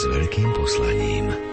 s veľkým poslaním.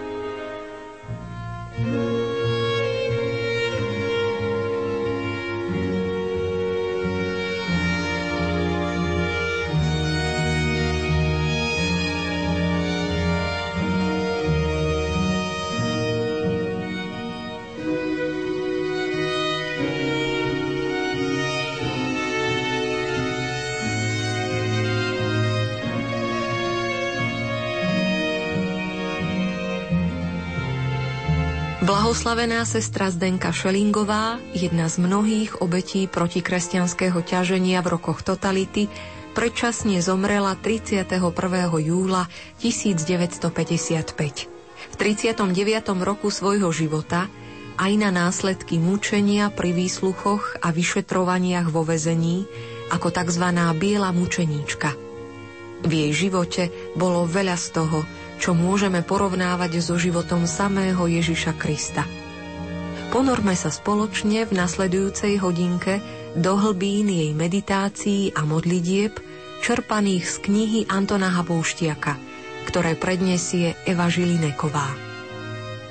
Blahoslavená sestra Zdenka Šelingová, jedna z mnohých obetí protikresťanského ťaženia v rokoch totality, predčasne zomrela 31. júla 1955. V 39. roku svojho života aj na následky mučenia pri výsluchoch a vyšetrovaniach vo vezení ako tzv. biela mučeníčka. V jej živote bolo veľa z toho, čo môžeme porovnávať so životom samého Ježiša Krista. Ponorme sa spoločne v nasledujúcej hodinke do hlbín jej meditácií a modlitieb, čerpaných z knihy Antona Habouštiaka, ktoré predniesie Eva Žilineková.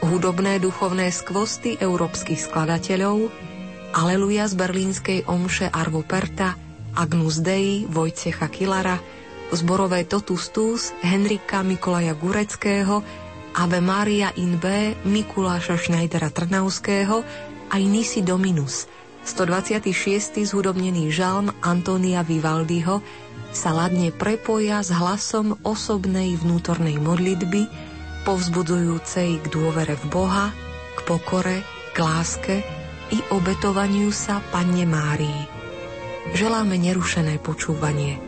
Hudobné duchovné skvosty európskych skladateľov, Aleluja z berlínskej omše Arvo Perta, Agnus Dei Vojcecha Kilara, zborové Totus Tus Henrika Mikolaja Gureckého, Ave Maria in B Mikuláša Schneidera Trnavského aj Nisi Dominus, 126. zhudobnený žalm Antonia Vivaldiho sa ladne prepoja s hlasom osobnej vnútornej modlitby, povzbudzujúcej k dôvere v Boha, k pokore, k láske i obetovaniu sa Panne Márii. Želáme nerušené počúvanie.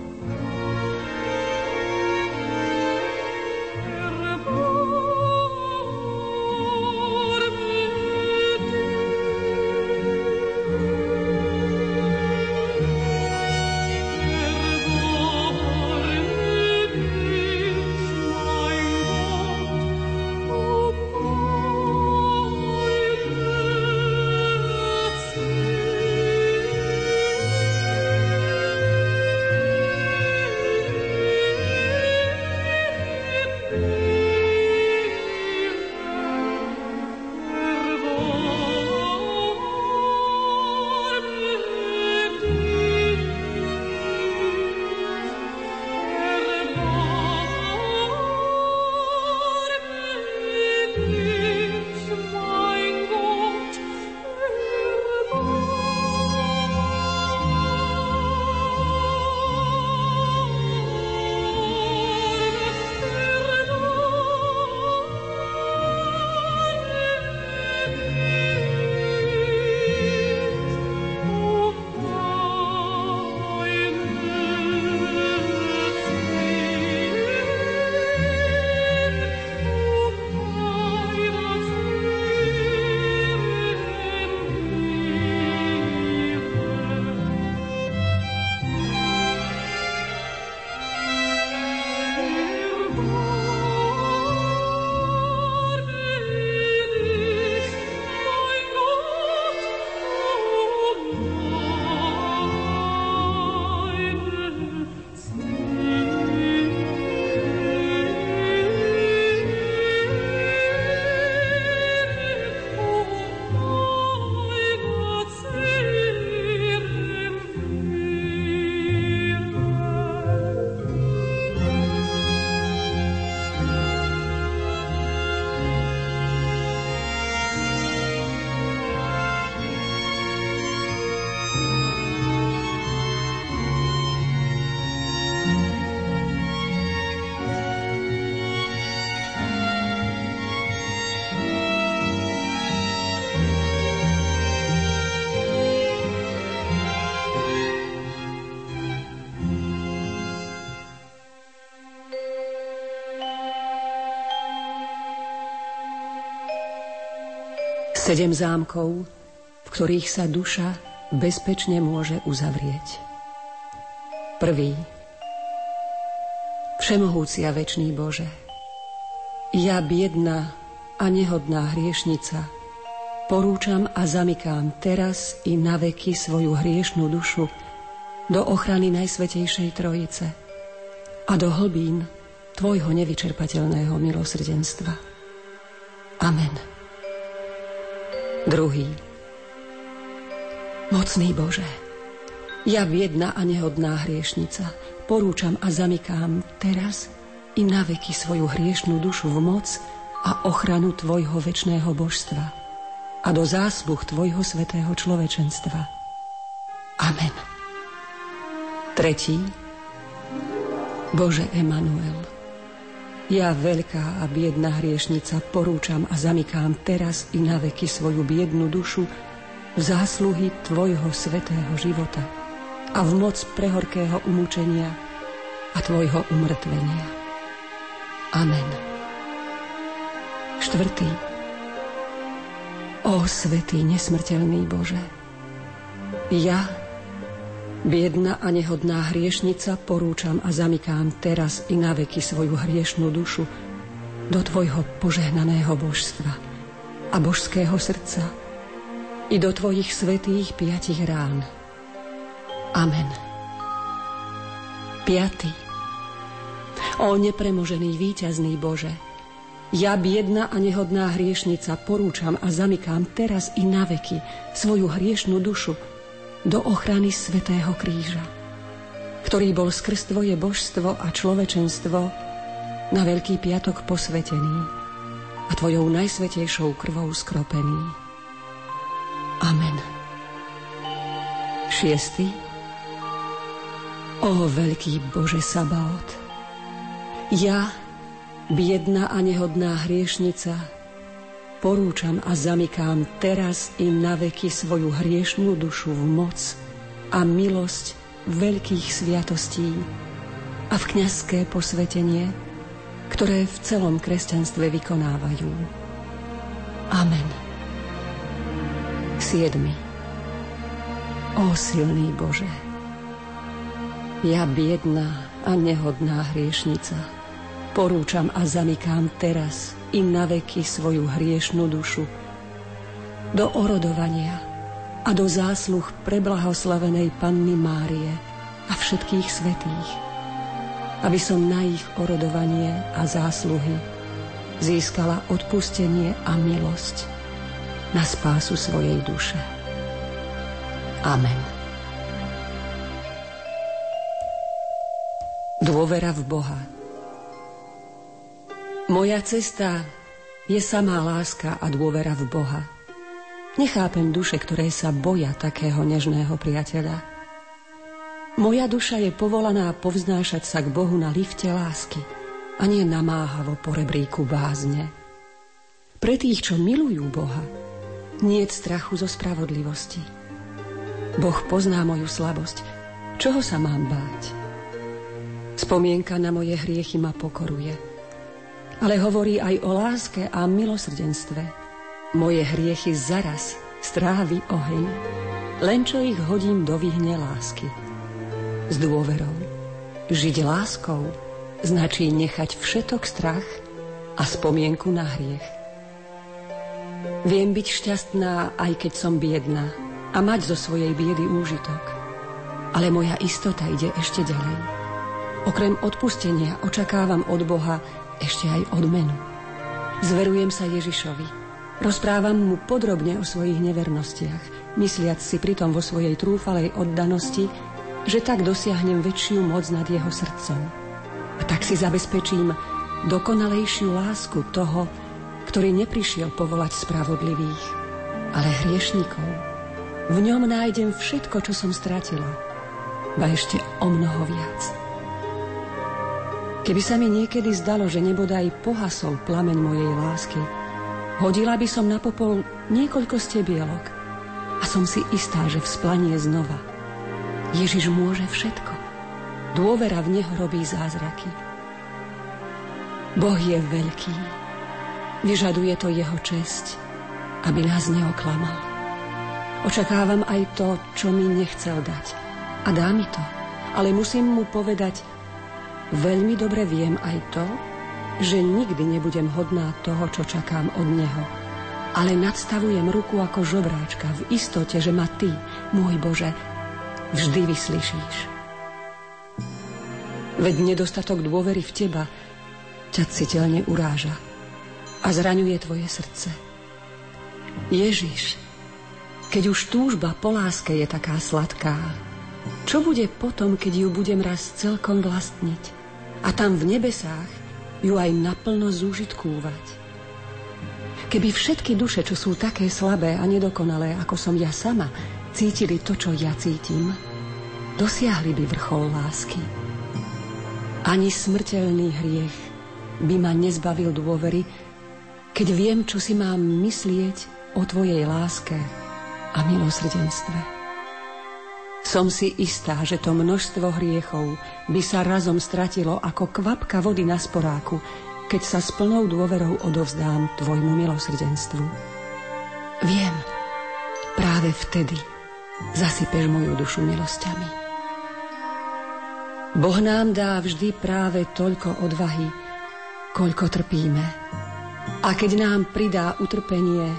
Sedem zámkov, v ktorých sa duša bezpečne môže uzavrieť. Prvý. Všemohúci a večný Bože, ja biedna a nehodná hriešnica, porúčam a zamykám teraz i na veky svoju hriešnú dušu do ochrany Najsvetejšej Trojice a do hlbín Tvojho nevyčerpateľného milosrdenstva. Amen. Druhý. Mocný Bože, ja biedna a nehodná hriešnica, porúčam a zamykám teraz i na veky svoju hriešnú dušu v moc a ochranu Tvojho väčšného božstva a do zásluh Tvojho svetého človečenstva. Amen. Tretí. Bože Emanuel, ja veľká a biedna hriešnica porúčam a zamykám teraz i na veky svoju biednu dušu v zásluhy Tvojho svetého života a v moc prehorkého umúčenia a Tvojho umrtvenia. Amen. Štvrtý. O svetý nesmrteľný Bože, ja, biedna a nehodná hriešnica, porúčam a zamykám teraz i na veky svoju hriešnú dušu do Tvojho požehnaného božstva a božského srdca i do Tvojich svetých piatich rán. Amen. Piatý. O nepremožený víťazný Bože, ja, biedna a nehodná hriešnica, porúčam a zamykám teraz i na veky svoju hriešnú dušu do ochrany Svetého kríža, ktorý bol skrz Tvoje božstvo a človečenstvo na Veľký piatok posvetený a Tvojou najsvetejšou krvou skropený. Amen. Šiestý. O veľký Bože Sabaot, ja, biedna a nehodná hriešnica, porúčam a zamykám teraz i na veky svoju hriešnú dušu v moc a milosť veľkých sviatostí a v kňazské posvetenie, ktoré v celom kresťanstve vykonávajú. Amen. 7. O silný Bože, ja biedná a nehodná hriešnica, porúčam a zamykám teraz i na veky svoju hriešnú dušu do orodovania a do zásluh preblahoslavenej Panny Márie a všetkých svetých, aby som na ich orodovanie a zásluhy získala odpustenie a milosť na spásu svojej duše. Amen. Dôvera v Boha moja cesta je samá láska a dôvera v Boha. Nechápem duše, ktoré sa boja takého nežného priateľa. Moja duša je povolaná povznášať sa k Bohu na lifte lásky a nie namáhavo po rebríku bázne. Pre tých, čo milujú Boha, nie strachu zo spravodlivosti. Boh pozná moju slabosť. Čoho sa mám báť? Spomienka na moje hriechy ma pokoruje – ale hovorí aj o láske a milosrdenstve. Moje hriechy zaraz strávi oheň, len čo ich hodím do vyhne lásky. S dôverou. Žiť láskou značí nechať všetok strach a spomienku na hriech. Viem byť šťastná, aj keď som biedná a mať zo svojej biedy úžitok. Ale moja istota ide ešte ďalej. Okrem odpustenia očakávam od Boha ešte aj odmenu. Zverujem sa Ježišovi. Rozprávam mu podrobne o svojich nevernostiach, mysliac si pritom vo svojej trúfalej oddanosti, že tak dosiahnem väčšiu moc nad jeho srdcom. A tak si zabezpečím dokonalejšiu lásku toho, ktorý neprišiel povolať spravodlivých, ale hriešníkov. V ňom nájdem všetko, čo som stratila, ba ešte o mnoho viac. Keby sa mi niekedy zdalo, že nebodaj pohasol plameň mojej lásky, hodila by som na popol niekoľko stebielok a som si istá, že vzplanie znova. Ježiš môže všetko. Dôvera v Neho robí zázraky. Boh je veľký. Vyžaduje to Jeho česť, aby nás neoklamal. Očakávam aj to, čo mi nechcel dať. A dá mi to. Ale musím mu povedať, Veľmi dobre viem aj to, že nikdy nebudem hodná toho, čo čakám od Neho. Ale nadstavujem ruku ako žobráčka v istote, že ma Ty, môj Bože, vždy vyslyšíš. Veď nedostatok dôvery v Teba ťa citeľne uráža a zraňuje tvoje srdce. Ježiš, keď už túžba po láske je taká sladká, čo bude potom, keď ju budem raz celkom vlastniť a tam v nebesách ju aj naplno zúžitkúvať? Keby všetky duše, čo sú také slabé a nedokonalé, ako som ja sama, cítili to, čo ja cítim, dosiahli by vrchol lásky. Ani smrteľný hriech by ma nezbavil dôvery, keď viem, čo si mám myslieť o tvojej láske a milosrdenstve. Som si istá, že to množstvo hriechov by sa razom stratilo ako kvapka vody na sporáku, keď sa s plnou dôverou odovzdám tvojmu milosrdenstvu. Viem, práve vtedy zasypeš moju dušu milosťami. Boh nám dá vždy práve toľko odvahy, koľko trpíme. A keď nám pridá utrpenie,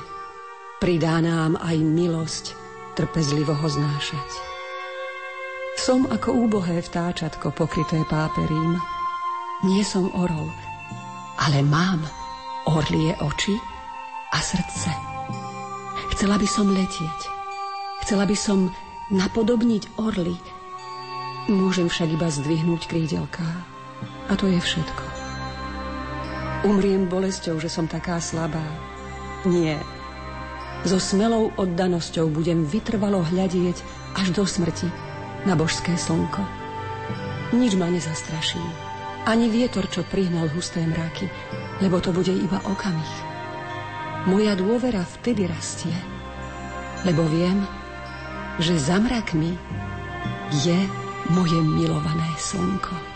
pridá nám aj milosť trpezlivo ho znášať. Som ako úbohé vtáčatko pokryté páperím. Nie som orol, ale mám orlie oči a srdce. Chcela by som letieť. Chcela by som napodobniť orly. Môžem však iba zdvihnúť krídelka. A to je všetko. Umriem bolesťou, že som taká slabá. Nie. So smelou oddanosťou budem vytrvalo hľadieť až do smrti na božské slnko. Nič ma nezastraší ani vietor, čo prihnal husté mraky, lebo to bude iba okamih. Moja dôvera vtedy rastie, lebo viem, že za mrakmi je moje milované slnko.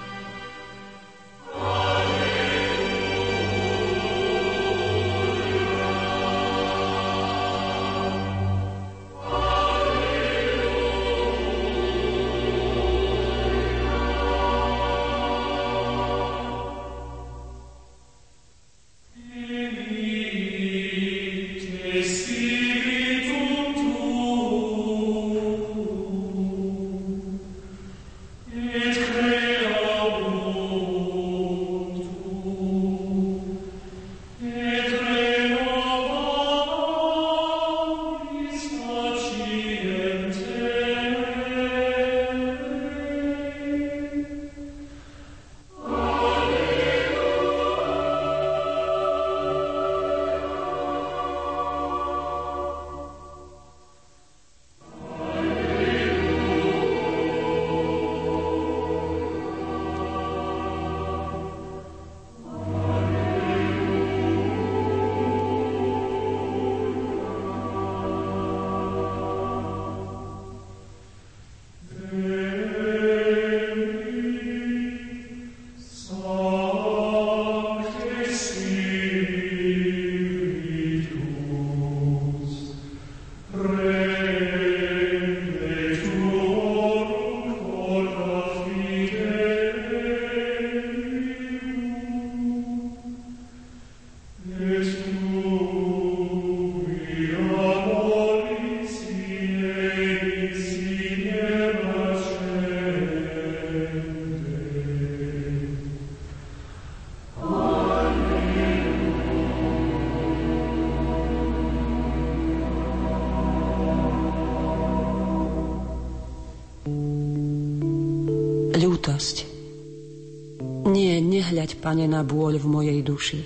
Pane, na bôľ v mojej duši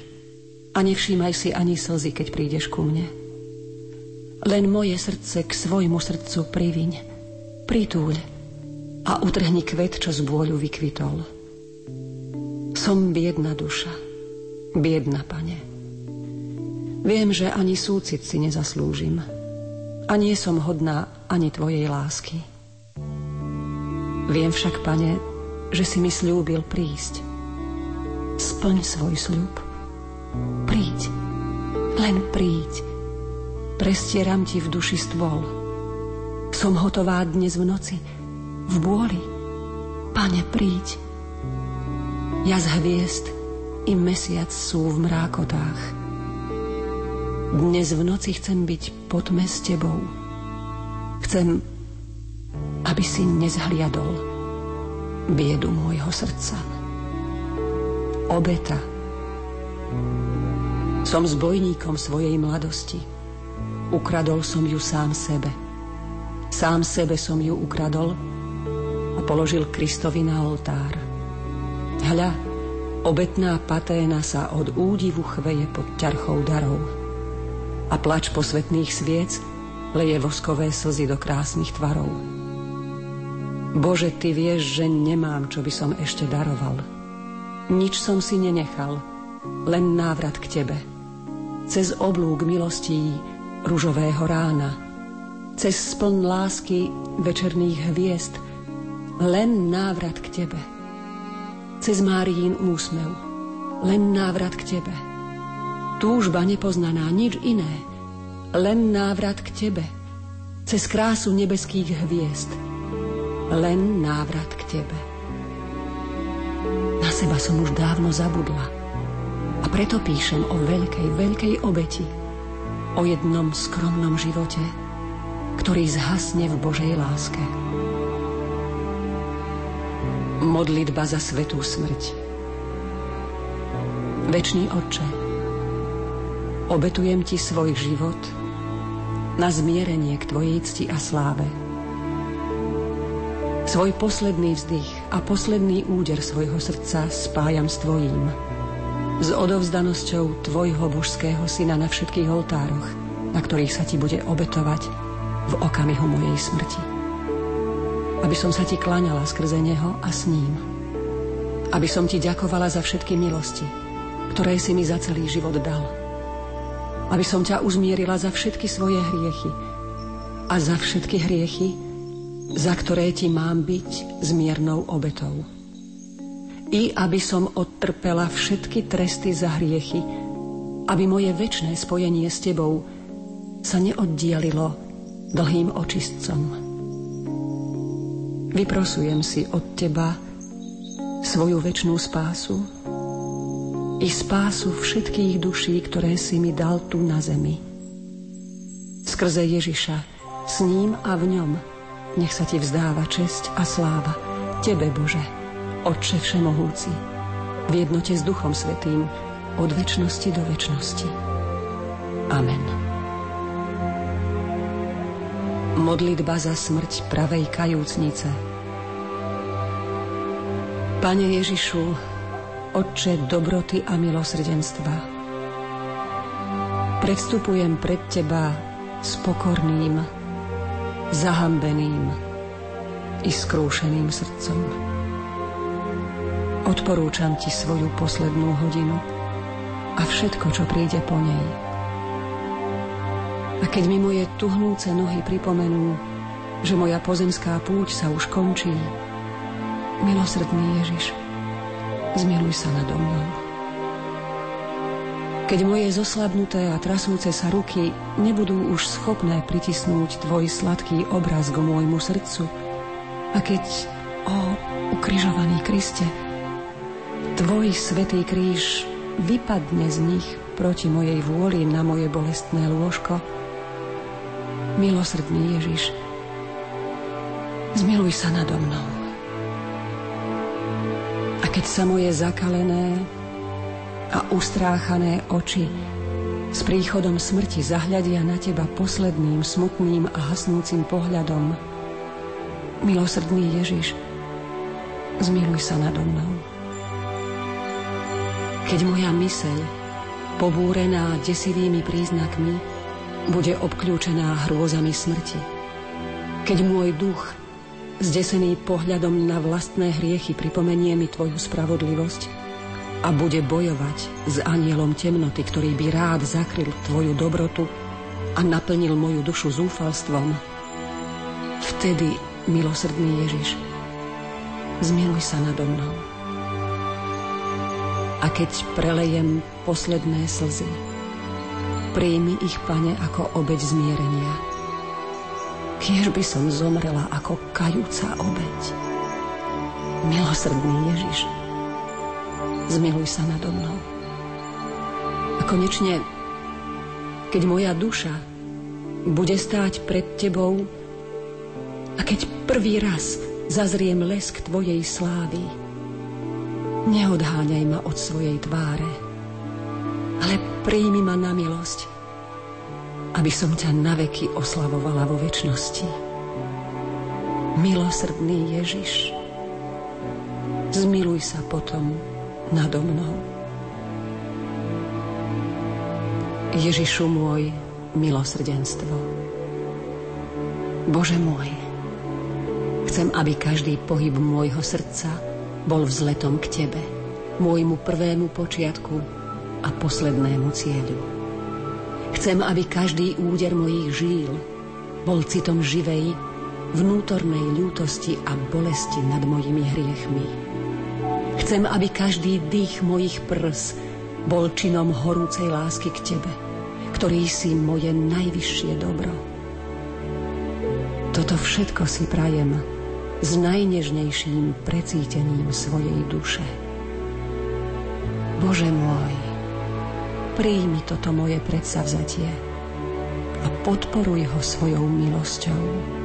a nevšímaj si ani slzy, keď prídeš ku mne. Len moje srdce k svojmu srdcu priviň, pritúľ a utrhni kvet, čo z bôľu vykvitol. Som biedna duša, biedna, pane. Viem, že ani súcit si nezaslúžim a nie som hodná ani tvojej lásky. Viem však, pane, že si mi slúbil prísť splň svoj sľub. Príď, len príď. Prestieram ti v duši stôl. Som hotová dnes v noci, v bôli. Pane, príď. Ja z hviezd i mesiac sú v mrákotách. Dnes v noci chcem byť pod s tebou. Chcem, aby si nezhliadol biedu môjho srdca obeta Som zbojníkom svojej mladosti. Ukradol som ju sám sebe. Sám sebe som ju ukradol a položil Kristovi na oltár. Hľa, obetná paténa sa od údivu chveje pod ťarchou darov. A plač posvetných sviec leje voskové slzy do krásnych tvarov. Bože, Ty vieš, že nemám, čo by som ešte daroval. Nič som si nenechal, len návrat k Tebe – cez oblúk milostí ružového rána, cez spln lásky večerných hviezd, len návrat k Tebe. Cez Máriín úsmev, len návrat k Tebe. Túžba nepoznaná, nič iné, len návrat k Tebe. Cez krásu nebeských hviezd, len návrat k Tebe. Seba som už dávno zabudla a preto píšem o veľkej, veľkej obeti, o jednom skromnom živote, ktorý zhasne v Božej láske. Modlitba za svetú smrť. Večný Otče, obetujem Ti svoj život na zmierenie k Tvojej cti a sláve. Svoj posledný vzdych a posledný úder svojho srdca spájam s Tvojím s odovzdanosťou Tvojho božského syna na všetkých oltároch, na ktorých sa Ti bude obetovať v okamihu mojej smrti. Aby som sa Ti kláňala skrze Neho a s ním. Aby som Ti ďakovala za všetky milosti, ktoré si mi za celý život dal. Aby som ťa uzmierila za všetky svoje hriechy a za všetky hriechy, za ktoré Ti mám byť zmiernou obetou i aby som odtrpela všetky tresty za hriechy, aby moje väčšné spojenie s Tebou sa neoddialilo dlhým očistcom. Vyprosujem si od Teba svoju väčšnú spásu i spásu všetkých duší, ktoré si mi dal tu na zemi. Skrze Ježiša, s ním a v ňom, nech sa Ti vzdáva česť a sláva, Tebe, Bože. Otče Všemohúci, v jednote s Duchom Svetým, od väčšnosti do väčšnosti. Amen. Modlitba za smrť pravej kajúcnice. Pane Ježišu, Otče dobroty a milosrdenstva, predstupujem pred Teba s pokorným, zahambeným i skrúšeným srdcom. Odporúčam ti svoju poslednú hodinu a všetko, čo príde po nej. A keď mi moje tuhnúce nohy pripomenú, že moja pozemská púť sa už končí, milosrdný Ježiš, zmiluj sa nado mnou. Keď moje zoslabnuté a trasúce sa ruky nebudú už schopné pritisnúť tvoj sladký obraz k môjmu srdcu, a keď, o, ukrižovaný Kriste, Tvoj svetý kríž vypadne z nich proti mojej vôli na moje bolestné lôžko. Milosrdný Ježiš, zmiluj sa nado mnou. A keď sa moje zakalené a ustráchané oči s príchodom smrti zahľadia na teba posledným smutným a hasnúcim pohľadom, milosrdný Ježiš, zmiluj sa nado mnou. Keď moja myseľ, pobúrená desivými príznakmi, bude obklúčená hrôzami smrti. Keď môj duch, zdesený pohľadom na vlastné hriechy, pripomenie mi Tvoju spravodlivosť a bude bojovať s anielom temnoty, ktorý by rád zakryl Tvoju dobrotu a naplnil moju dušu zúfalstvom, vtedy, milosrdný Ježiš, zmiluj sa nado mnou a keď prelejem posledné slzy, príjmi ich, pane, ako obeď zmierenia. Kiež by som zomrela ako kajúca obeď. Milosrdný Ježiš, zmiluj sa nado mnou. A konečne, keď moja duša bude stáť pred tebou a keď prvý raz zazriem lesk tvojej slávy, Neodháňaj ma od svojej tváre. ale príjmi ma na milosť, aby som ťa naveky oslavovala vo väčšnosti. Milosrdný Ježiš, zmiluj sa potom nado mnou. Ježišu môj, milosrdenstvo. Bože môj, chcem, aby každý pohyb môjho srdca bol vzletom k Tebe, môjmu prvému počiatku a poslednému cieľu. Chcem, aby každý úder mojich žíl bol citom živej, vnútornej ľútosti a bolesti nad mojimi hriechmi. Chcem, aby každý dých mojich prs bol činom horúcej lásky k Tebe, ktorý si moje najvyššie dobro. Toto všetko si prajem s najnežnejším precítením svojej duše. Bože môj, príjmi toto moje predsavzatie a podporuj ho svojou milosťou.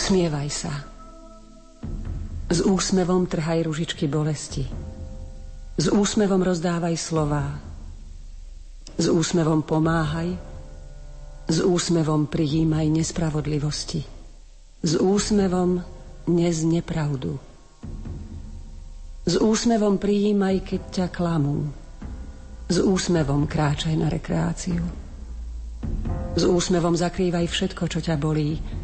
Usmievaj sa. S úsmevom trhaj ružičky bolesti. S úsmevom rozdávaj slová. S úsmevom pomáhaj. S úsmevom prijímaj nespravodlivosti. S úsmevom nez nepravdu. S úsmevom prijímaj, keď ťa klamú. S úsmevom kráčaj na rekreáciu. S úsmevom zakrývaj všetko, čo ťa bolí.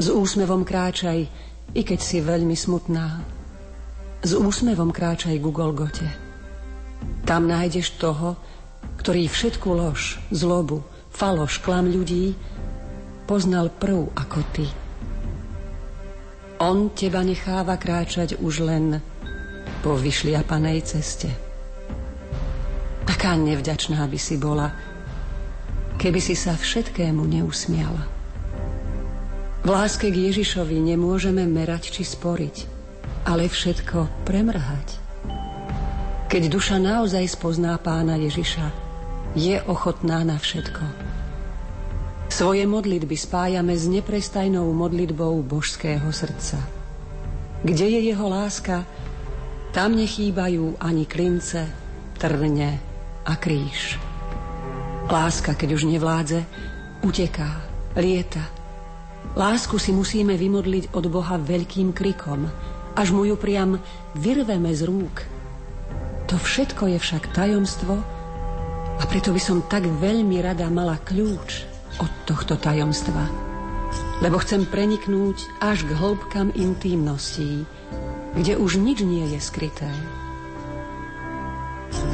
S úsmevom kráčaj, i keď si veľmi smutná. S úsmevom kráčaj ku Golgote. Tam nájdeš toho, ktorý všetku lož, zlobu, faloš, klam ľudí poznal prv ako ty. On teba necháva kráčať už len po vyšliapanej ceste. Aká nevďačná by si bola, keby si sa všetkému neusmiala. V láske k Ježišovi nemôžeme merať či sporiť, ale všetko premrhať. Keď duša naozaj spozná pána Ježiša, je ochotná na všetko. Svoje modlitby spájame s neprestajnou modlitbou božského srdca. Kde je jeho láska, tam nechýbajú ani klince, trne a kríž. Láska, keď už nevládze, uteká, lieta. Lásku si musíme vymodliť od Boha veľkým krikom, až mu ju priam vyrveme z rúk – to všetko je však tajomstvo a preto by som tak veľmi rada mala kľúč od tohto tajomstva. Lebo chcem preniknúť až k hĺbkam intímností, kde už nič nie je skryté.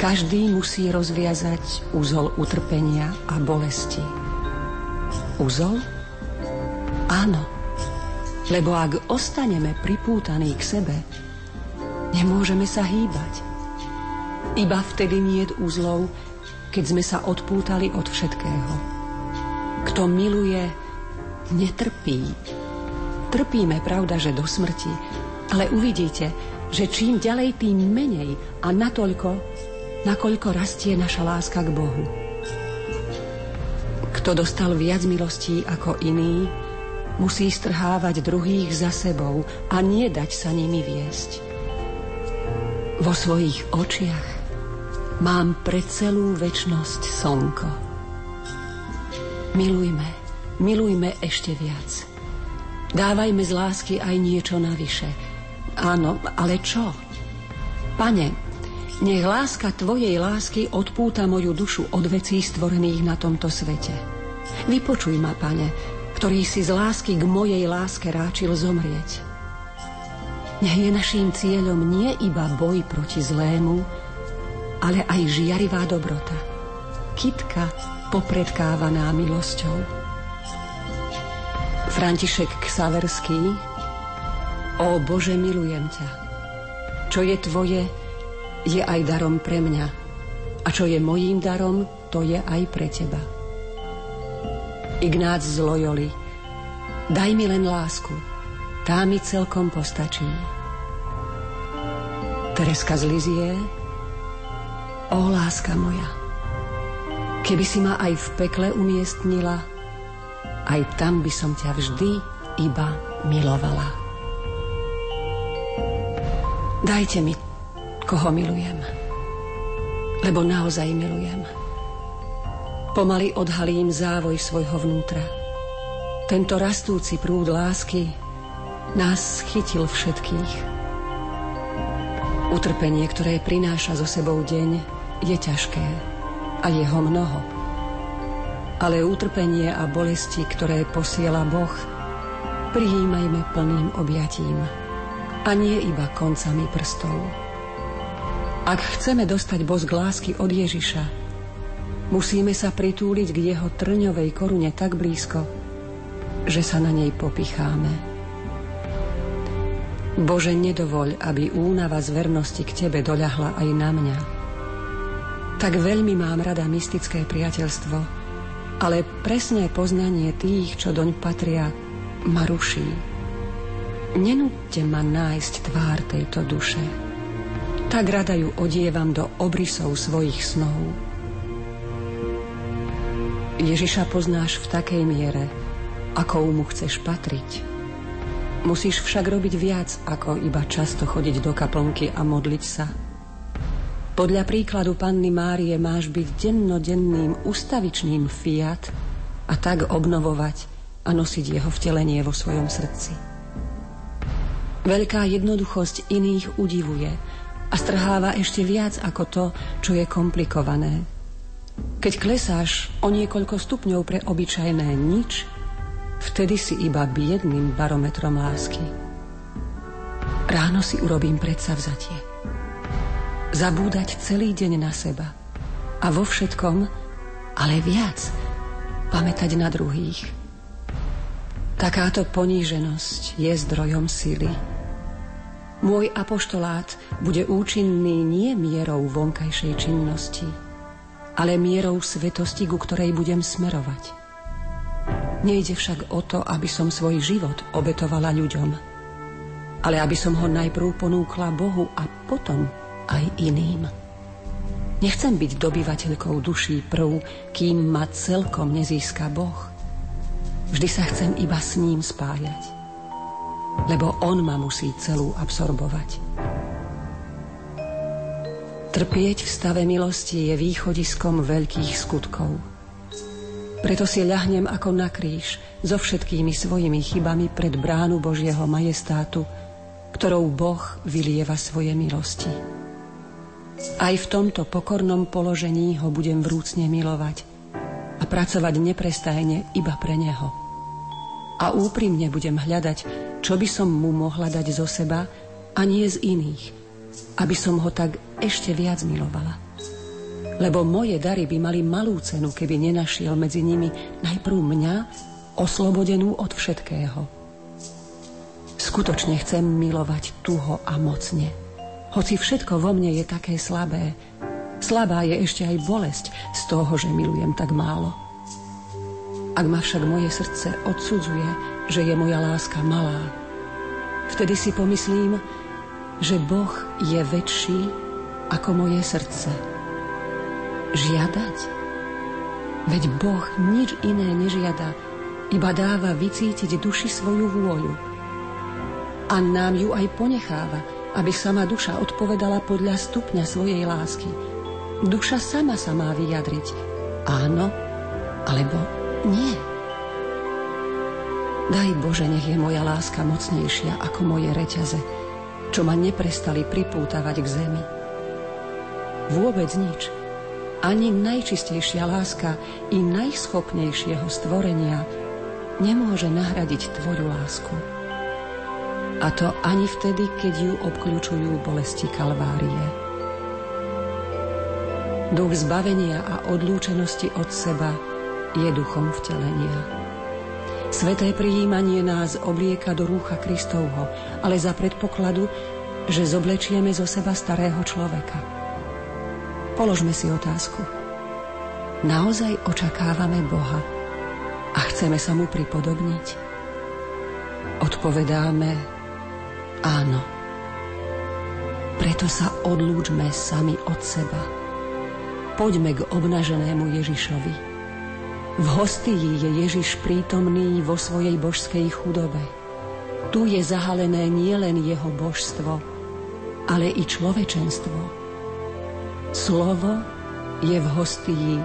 Každý musí rozviazať úzol utrpenia a bolesti. Úzol? Áno. Lebo ak ostaneme pripútaní k sebe, nemôžeme sa hýbať. Iba vtedy niet úzlov, keď sme sa odpútali od všetkého. Kto miluje, netrpí. Trpíme, pravda, že do smrti, ale uvidíte, že čím ďalej, tým menej a natoľko, nakoľko rastie naša láska k Bohu. Kto dostal viac milostí ako iný, musí strhávať druhých za sebou a nie sa nimi viesť. Vo svojich očiach mám pre celú väčnosť slnko. Milujme, milujme ešte viac. Dávajme z lásky aj niečo navyše. Áno, ale čo? Pane, nech láska Tvojej lásky odpúta moju dušu od vecí stvorených na tomto svete. Vypočuj ma, Pane, ktorý si z lásky k mojej láske ráčil zomrieť. Nech je naším cieľom nie iba boj proti zlému, ale aj žiarivá dobrota. Kitka popredkávaná milosťou. František Ksaverský O Bože, milujem ťa. Čo je tvoje, je aj darom pre mňa. A čo je mojím darom, to je aj pre teba. Ignác z Loyoli Daj mi len lásku, tá mi celkom postačí. Tereska z Lizie O láska moja, keby si ma aj v pekle umiestnila, aj tam by som ťa vždy iba milovala. Dajte mi, koho milujem, lebo naozaj milujem. Pomaly odhalím závoj svojho vnútra. Tento rastúci prúd lásky nás chytil všetkých. Utrpenie, ktoré prináša so sebou deň, je ťažké a jeho mnoho. Ale utrpenie a bolesti, ktoré posiela Boh, prijímajme plným objatím a nie iba koncami prstov. Ak chceme dostať bosk lásky od Ježiša, musíme sa pritúliť k jeho trňovej korune tak blízko, že sa na nej popicháme. Bože, nedovoľ, aby únava z vernosti k Tebe doľahla aj na mňa – tak veľmi mám rada mystické priateľstvo, ale presné poznanie tých, čo doň patria, ma ruší. Nenúďte ma nájsť tvár tejto duše. Tak rada ju odievam do obrysov svojich snov. Ježiša poznáš v takej miere, ako mu chceš patriť. Musíš však robiť viac, ako iba často chodiť do kaplnky a modliť sa. Podľa príkladu panny Márie máš byť dennodenným ustavičným fiat a tak obnovovať a nosiť jeho vtelenie vo svojom srdci. Veľká jednoduchosť iných udivuje a strháva ešte viac ako to, čo je komplikované. Keď klesáš o niekoľko stupňov pre obyčajné nič, Vtedy si iba biedným barometrom lásky. Ráno si urobím predsavzatie. Zabúdať celý deň na seba. A vo všetkom, ale viac, pamätať na druhých. Takáto poníženosť je zdrojom sily. Môj apoštolát bude účinný nie mierou vonkajšej činnosti, ale mierou svetosti, ku ktorej budem smerovať. Nejde však o to, aby som svoj život obetovala ľuďom, ale aby som ho najprv ponúkla Bohu a potom aj iným. Nechcem byť dobyvateľkou duší prv, kým ma celkom nezíska Boh. Vždy sa chcem iba s ním spájať, lebo on ma musí celú absorbovať. Trpieť v stave milosti je východiskom veľkých skutkov – preto si ľahnem ako na kríž so všetkými svojimi chybami pred bránu Božieho majestátu, ktorou Boh vylieva svoje milosti. Aj v tomto pokornom položení ho budem vrúcne milovať a pracovať neprestajne iba pre neho. A úprimne budem hľadať, čo by som mu mohla dať zo seba a nie z iných, aby som ho tak ešte viac milovala lebo moje dary by mali malú cenu, keby nenašiel medzi nimi najprv mňa, oslobodenú od všetkého. Skutočne chcem milovať tuho a mocne. Hoci všetko vo mne je také slabé, slabá je ešte aj bolesť z toho, že milujem tak málo. Ak ma však moje srdce odsudzuje, že je moja láska malá, vtedy si pomyslím, že Boh je väčší ako moje srdce žiadať? Veď Boh nič iné nežiada, iba dáva vycítiť duši svoju vôľu. A nám ju aj ponecháva, aby sama duša odpovedala podľa stupňa svojej lásky. Duša sama sa má vyjadriť áno alebo nie. Daj Bože, nech je moja láska mocnejšia ako moje reťaze, čo ma neprestali pripútavať k zemi. Vôbec nič, ani najčistejšia láska i najschopnejšieho stvorenia nemôže nahradiť tvoju lásku. A to ani vtedy, keď ju obklúčujú bolesti Kalvárie. Duch zbavenia a odlúčenosti od seba je duchom vtelenia. Sveté prijímanie nás oblieka do rúcha Kristovho, ale za predpokladu, že zoblečieme zo seba starého človeka – Položme si otázku. Naozaj očakávame Boha a chceme sa mu pripodobniť? Odpovedáme áno. Preto sa odlúčme sami od seba. Poďme k obnaženému Ježišovi. V hostii je Ježiš prítomný vo svojej božskej chudobe. Tu je zahalené nielen jeho božstvo, ale i človečenstvo Slovo je v hostii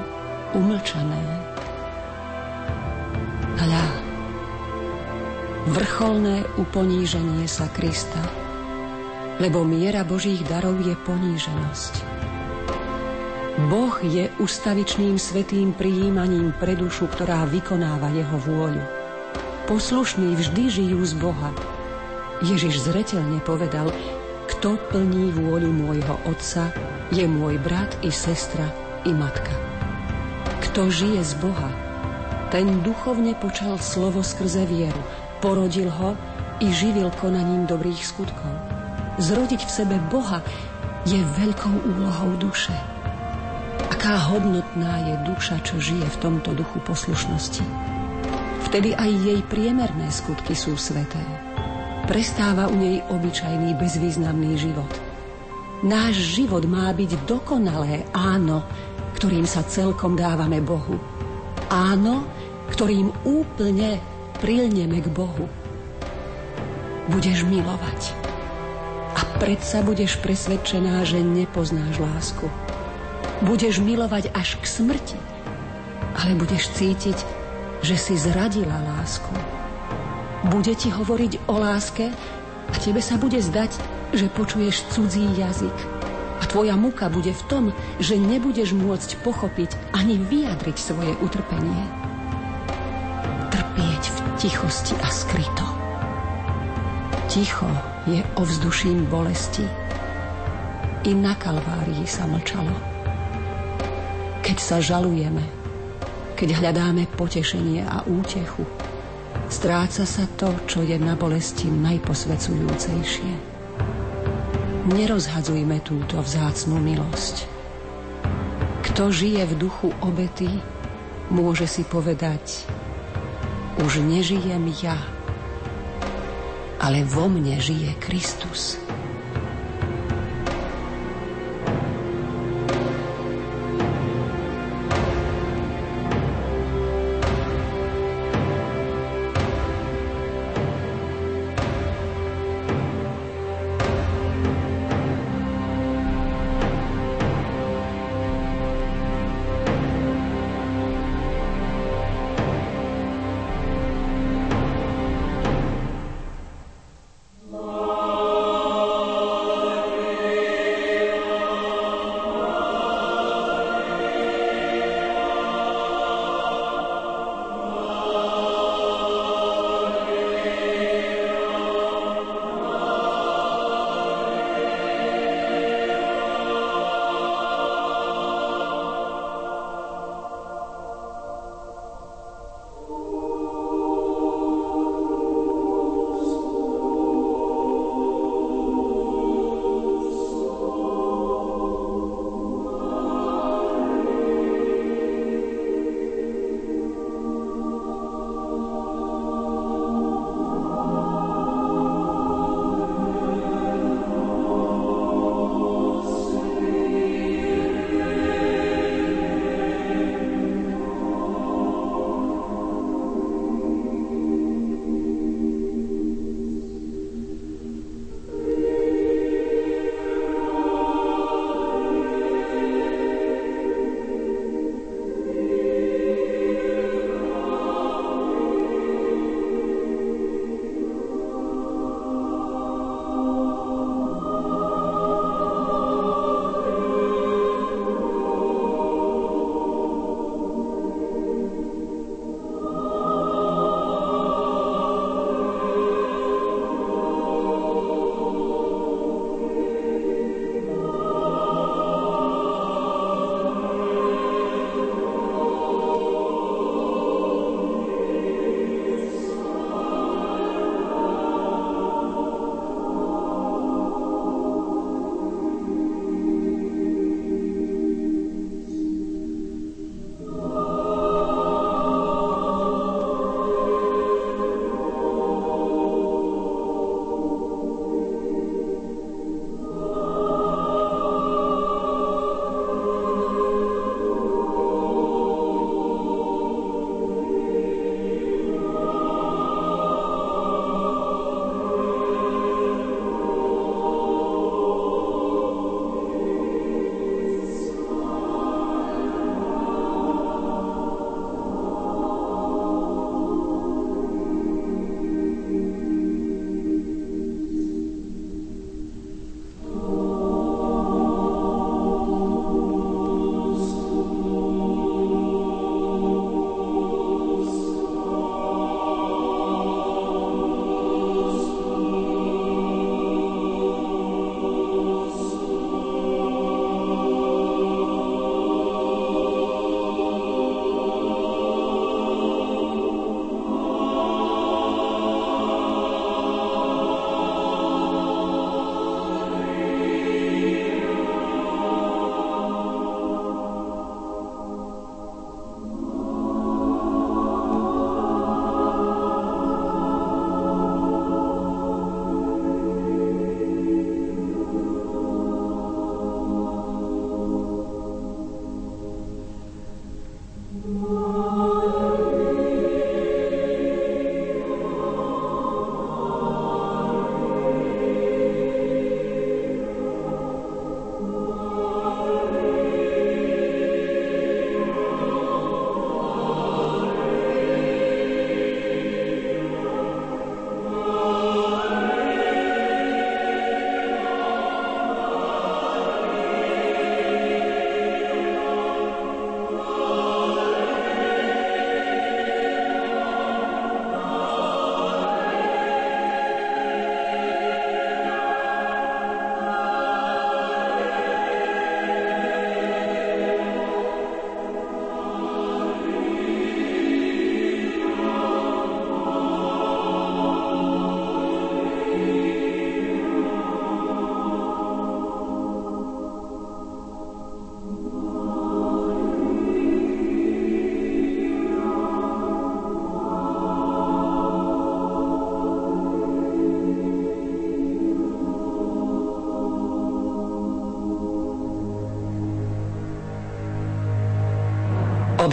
umlčané. Hľa, vrcholné uponíženie sa Krista, lebo miera Božích darov je poníženosť. Boh je ustavičným svetým prijímaním pre dušu, ktorá vykonáva jeho vôľu. Poslušní vždy žijú z Boha. Ježiš zretelne povedal, kto plní vôľu môjho Otca, je môj brat i sestra i matka. Kto žije z Boha, ten duchovne počal slovo skrze vieru, porodil ho i živil konaním dobrých skutkov. Zrodiť v sebe Boha je veľkou úlohou duše. Aká hodnotná je duša, čo žije v tomto duchu poslušnosti. Vtedy aj jej priemerné skutky sú sveté. Prestáva u nej obyčajný bezvýznamný život – Náš život má byť dokonalé áno, ktorým sa celkom dávame Bohu. Áno, ktorým úplne prilneme k Bohu. budeš milovať. A predsa budeš presvedčená, že nepoznáš lásku. Budeš milovať až k smrti, ale budeš cítiť, že si zradila lásku. Bude ti hovoriť o láske a tebe sa bude zdať, že počuješ cudzí jazyk. A tvoja muka bude v tom, že nebudeš môcť pochopiť ani vyjadriť svoje utrpenie. Trpieť v tichosti a skryto. Ticho je ovzduším bolesti. I na kalvárii sa mlčalo. Keď sa žalujeme, keď hľadáme potešenie a útechu, stráca sa to, čo je na bolesti najposvecujúcejšie. Nerozhadzujme túto vzácnú milosť. Kto žije v duchu obety, môže si povedať, už nežijem ja, ale vo mne žije Kristus.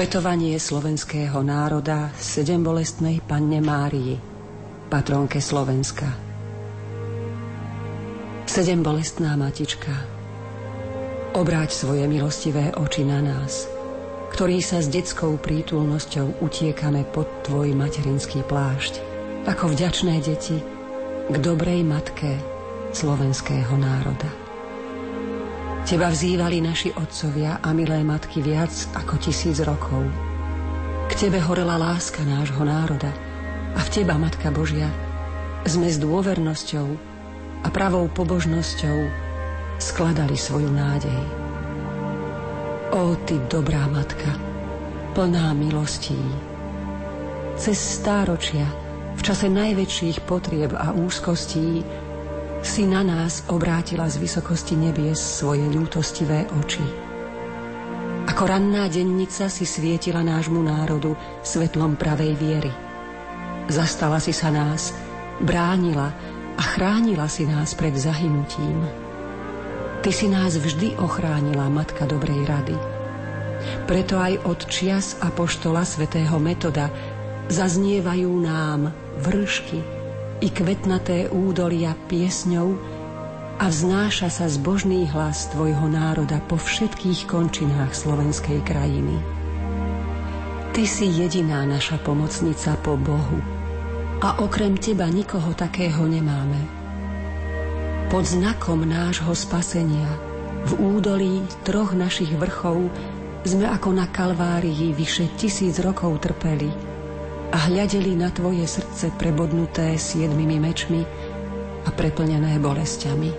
Obetovanie slovenského národa sedem bolestnej panne Márii, patronke Slovenska. Sedem bolestná matička, obráť svoje milostivé oči na nás, ktorí sa s detskou prítulnosťou utiekame pod tvoj materinský plášť, ako vďačné deti k dobrej matke slovenského národa. Teba vzývali naši otcovia a milé matky viac ako tisíc rokov. K Tebe horela láska nášho národa a v Teba, Matka Božia, sme s dôvernosťou a pravou pobožnosťou skladali svoju nádej. O, Ty dobrá Matka, plná milostí, cez stáročia, v čase najväčších potrieb a úzkostí, si na nás obrátila z vysokosti nebies svoje ľútostivé oči. Ako ranná dennica si svietila nášmu národu svetlom pravej viery. Zastala si sa nás, bránila a chránila si nás pred zahynutím. Ty si nás vždy ochránila, Matka dobrej rady. Preto aj od čias apoštola svätého Metoda zaznievajú nám vršky i kvetnaté údolia piesňou a vznáša sa zbožný hlas tvojho národa po všetkých končinách slovenskej krajiny. Ty si jediná naša pomocnica po Bohu a okrem teba nikoho takého nemáme. Pod znakom nášho spasenia v údolí troch našich vrchov sme ako na Kalvárii vyše tisíc rokov trpeli – a hľadeli na tvoje srdce prebodnuté siedmimi mečmi a preplnené bolestiami.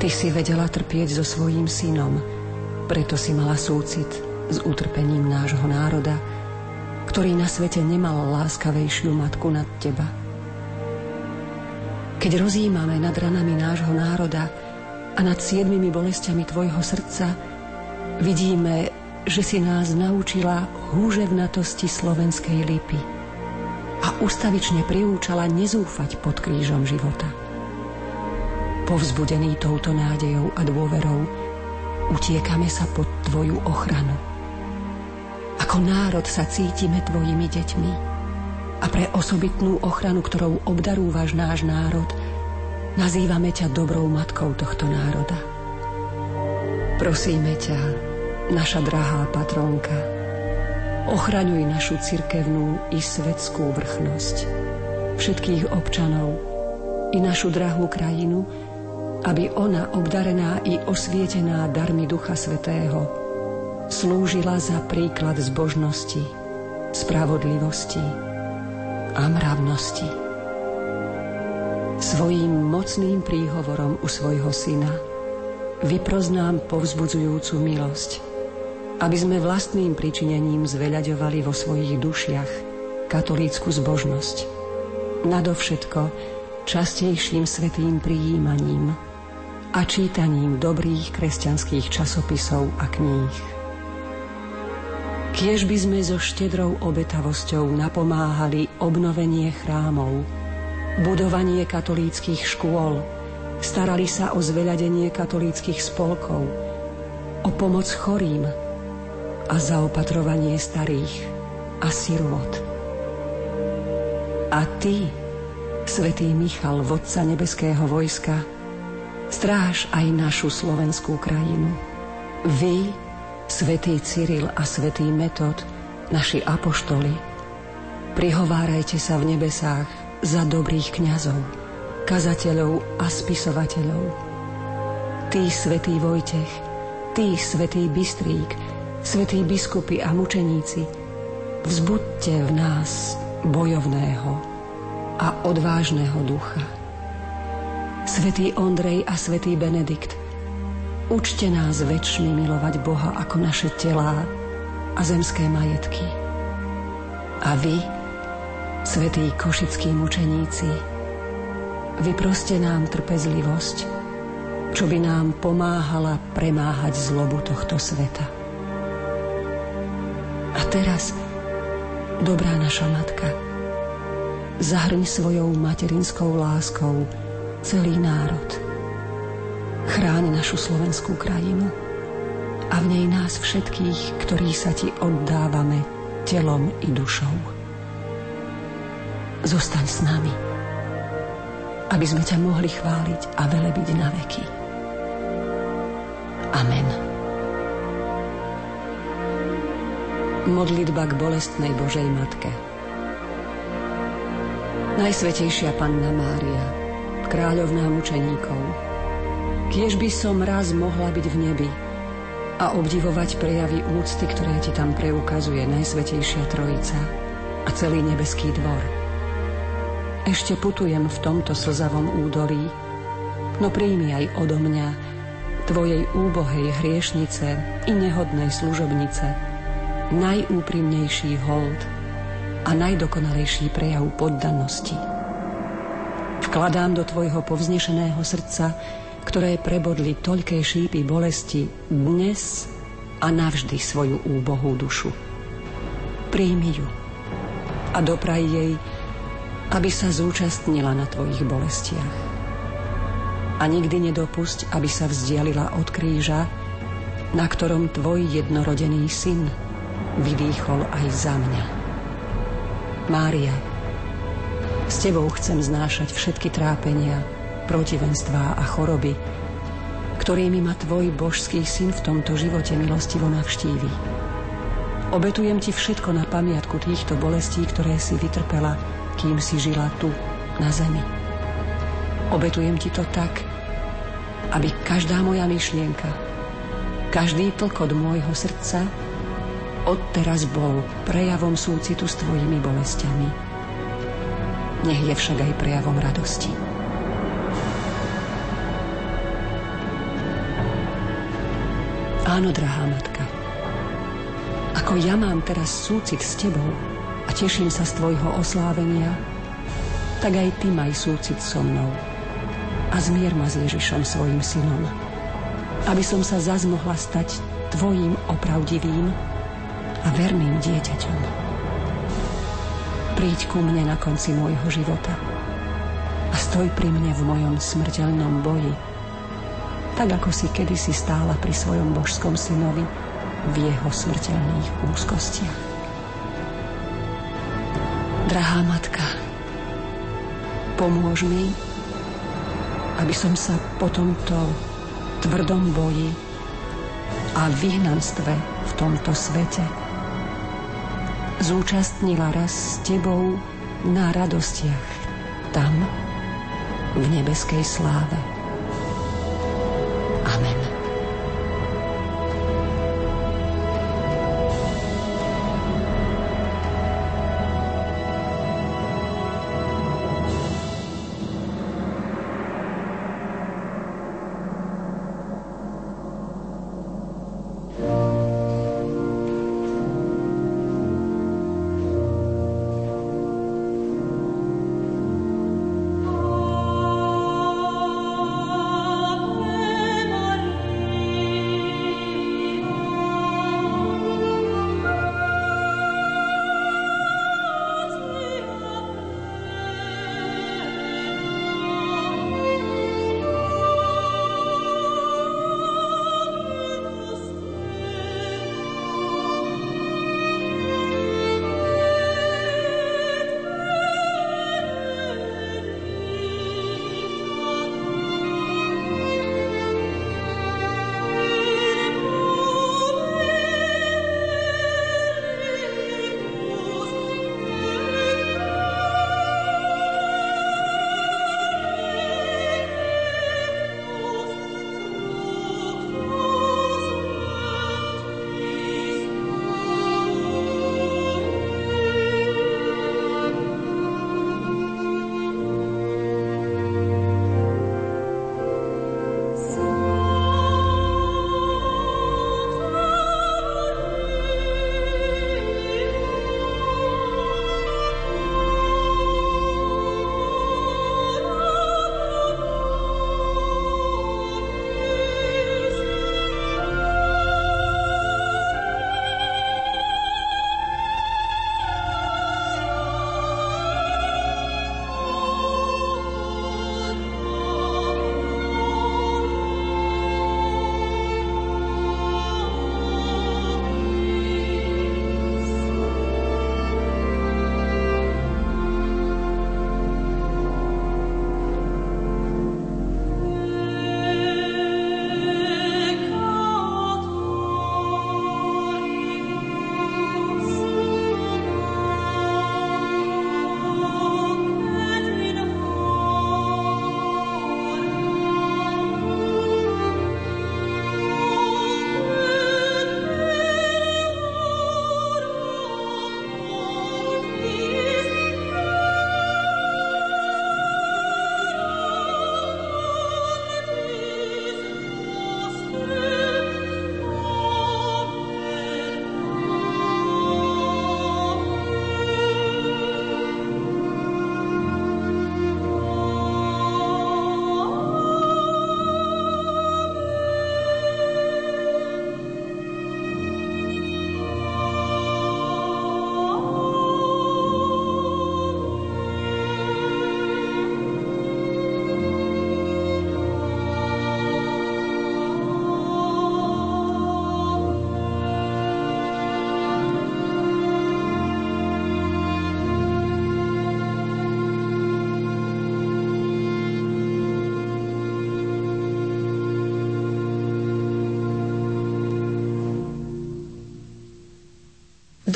Ty si vedela trpieť so svojím synom, preto si mala súcit s utrpením nášho národa, ktorý na svete nemal láskavejšiu matku nad teba. Keď rozímame nad ranami nášho národa a nad siedmimi bolestiami tvojho srdca, vidíme že si nás naučila húževnatosti slovenskej lipy a ustavične priúčala nezúfať pod krížom života. Povzbudený touto nádejou a dôverou utiekame sa pod Tvoju ochranu. Ako národ sa cítime Tvojimi deťmi a pre osobitnú ochranu, ktorou obdarúvaš náš národ, nazývame ťa dobrou matkou tohto národa. Prosíme ťa, naša drahá patrónka, ochraňuj našu cirkevnú i svetskú vrchnosť, všetkých občanov i našu drahú krajinu, aby ona, obdarená i osvietená darmi Ducha Svetého, slúžila za príklad zbožnosti, spravodlivosti a mravnosti. Svojím mocným príhovorom u svojho syna vyproznám povzbudzujúcu milosť – aby sme vlastným pričinením zveľaďovali vo svojich dušiach katolícku zbožnosť. Nadovšetko častejším svetým prijímaním a čítaním dobrých kresťanských časopisov a kníh. Kiež by sme so štedrou obetavosťou napomáhali obnovenie chrámov, budovanie katolíckých škôl, starali sa o zveľadenie katolíckých spolkov, o pomoc chorým, a zaopatrovanie starých a sirot. A ty, svätý Michal, vodca nebeského vojska, stráž aj našu slovenskú krajinu. Vy, svätý Cyril a svätý Metod, naši apoštoli, prihovárajte sa v nebesách za dobrých kňazov, kazateľov a spisovateľov. Ty, svätý Vojtech, ty, svätý Bystrík, svetí biskupy a mučeníci, vzbuďte v nás bojovného a odvážneho ducha. Svetý Ondrej a svetý Benedikt, učte nás väčšmi milovať Boha ako naše telá a zemské majetky. A vy, svetí košickí mučeníci, vyproste nám trpezlivosť, čo by nám pomáhala premáhať zlobu tohto sveta. Teraz, dobrá naša matka, zahrň svojou materinskou láskou celý národ. Chráň našu slovenskú krajinu a v nej nás všetkých, ktorí sa ti oddávame telom i dušou. Zostaň s nami, aby sme ťa mohli chváliť a velebiť na veky. Amen. Modlitba k bolestnej Božej Matke Najsvetejšia Panna Mária, kráľovná mučeníkov, kiež by som raz mohla byť v nebi, a obdivovať prejavy úcty, ktoré ti tam preukazuje Najsvetejšia Trojica a celý nebeský dvor. Ešte putujem v tomto slzavom údolí, no príjmi aj odo mňa tvojej úbohej hriešnice i nehodnej služobnice najúprimnejší hold a najdokonalejší prejav poddanosti. Vkladám do tvojho povznešeného srdca ktoré prebodli toľké šípy bolesti dnes a navždy svoju úbohú dušu. Príjmi ju a dopraj jej, aby sa zúčastnila na tvojich bolestiach. A nikdy nedopusť, aby sa vzdialila od kríža, na ktorom tvoj jednorodený syn vydýchol aj za mňa. Mária, s tebou chcem znášať všetky trápenia, protivenstvá a choroby, ktorými ma tvoj božský syn v tomto živote milostivo navštíví. Obetujem ti všetko na pamiatku týchto bolestí, ktoré si vytrpela, kým si žila tu, na zemi. Obetujem ti to tak, aby každá moja myšlienka, každý tlkot môjho srdca odteraz bol prejavom súcitu s tvojimi bolestiami. Nech je však aj prejavom radosti. Áno, drahá matka. Ako ja mám teraz súcit s tebou a teším sa z tvojho oslávenia, tak aj ty maj súcit so mnou a zmier ma s Ježišom svojim synom, aby som sa zaz mohla stať tvojim opravdivým a verným dieťaťom. Príď ku mne na konci môjho života a stoj pri mne v mojom smrteľnom boji, tak ako si kedysi stála pri svojom božskom synovi v jeho smrteľných úzkostiach. Drahá matka, pomôž mi, aby som sa po tomto tvrdom boji a vyhnanstve v tomto svete zúčastnila raz s tebou na radostiach tam, v nebeskej sláve.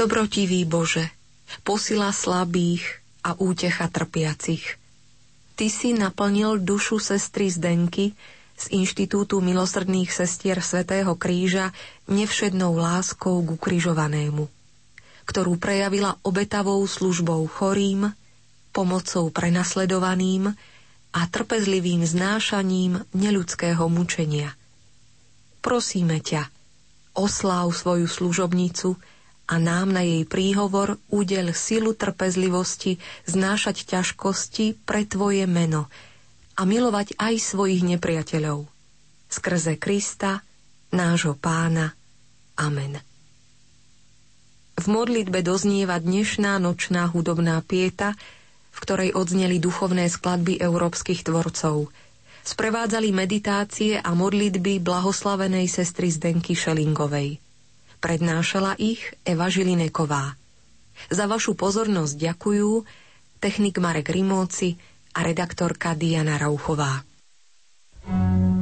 Dobrotivý Bože, posila slabých a útecha trpiacich. Ty si naplnil dušu sestry Zdenky z Inštitútu milosrdných sestier Svetého kríža nevšednou láskou k ukrižovanému, ktorú prejavila obetavou službou chorým, pomocou prenasledovaným a trpezlivým znášaním neľudského mučenia. Prosíme ťa, osláv svoju služobnicu a nám na jej príhovor udel silu trpezlivosti znášať ťažkosti pre Tvoje meno a milovať aj svojich nepriateľov. Skrze Krista, nášho pána. Amen. V modlitbe doznieva dnešná nočná hudobná pieta, v ktorej odzneli duchovné skladby európskych tvorcov. Sprevádzali meditácie a modlitby blahoslavenej sestry Zdenky Šelingovej. Prednášala ich Eva Žilineková. Za vašu pozornosť ďakujú technik Marek Rimóci a redaktorka Diana Rauchová. thank you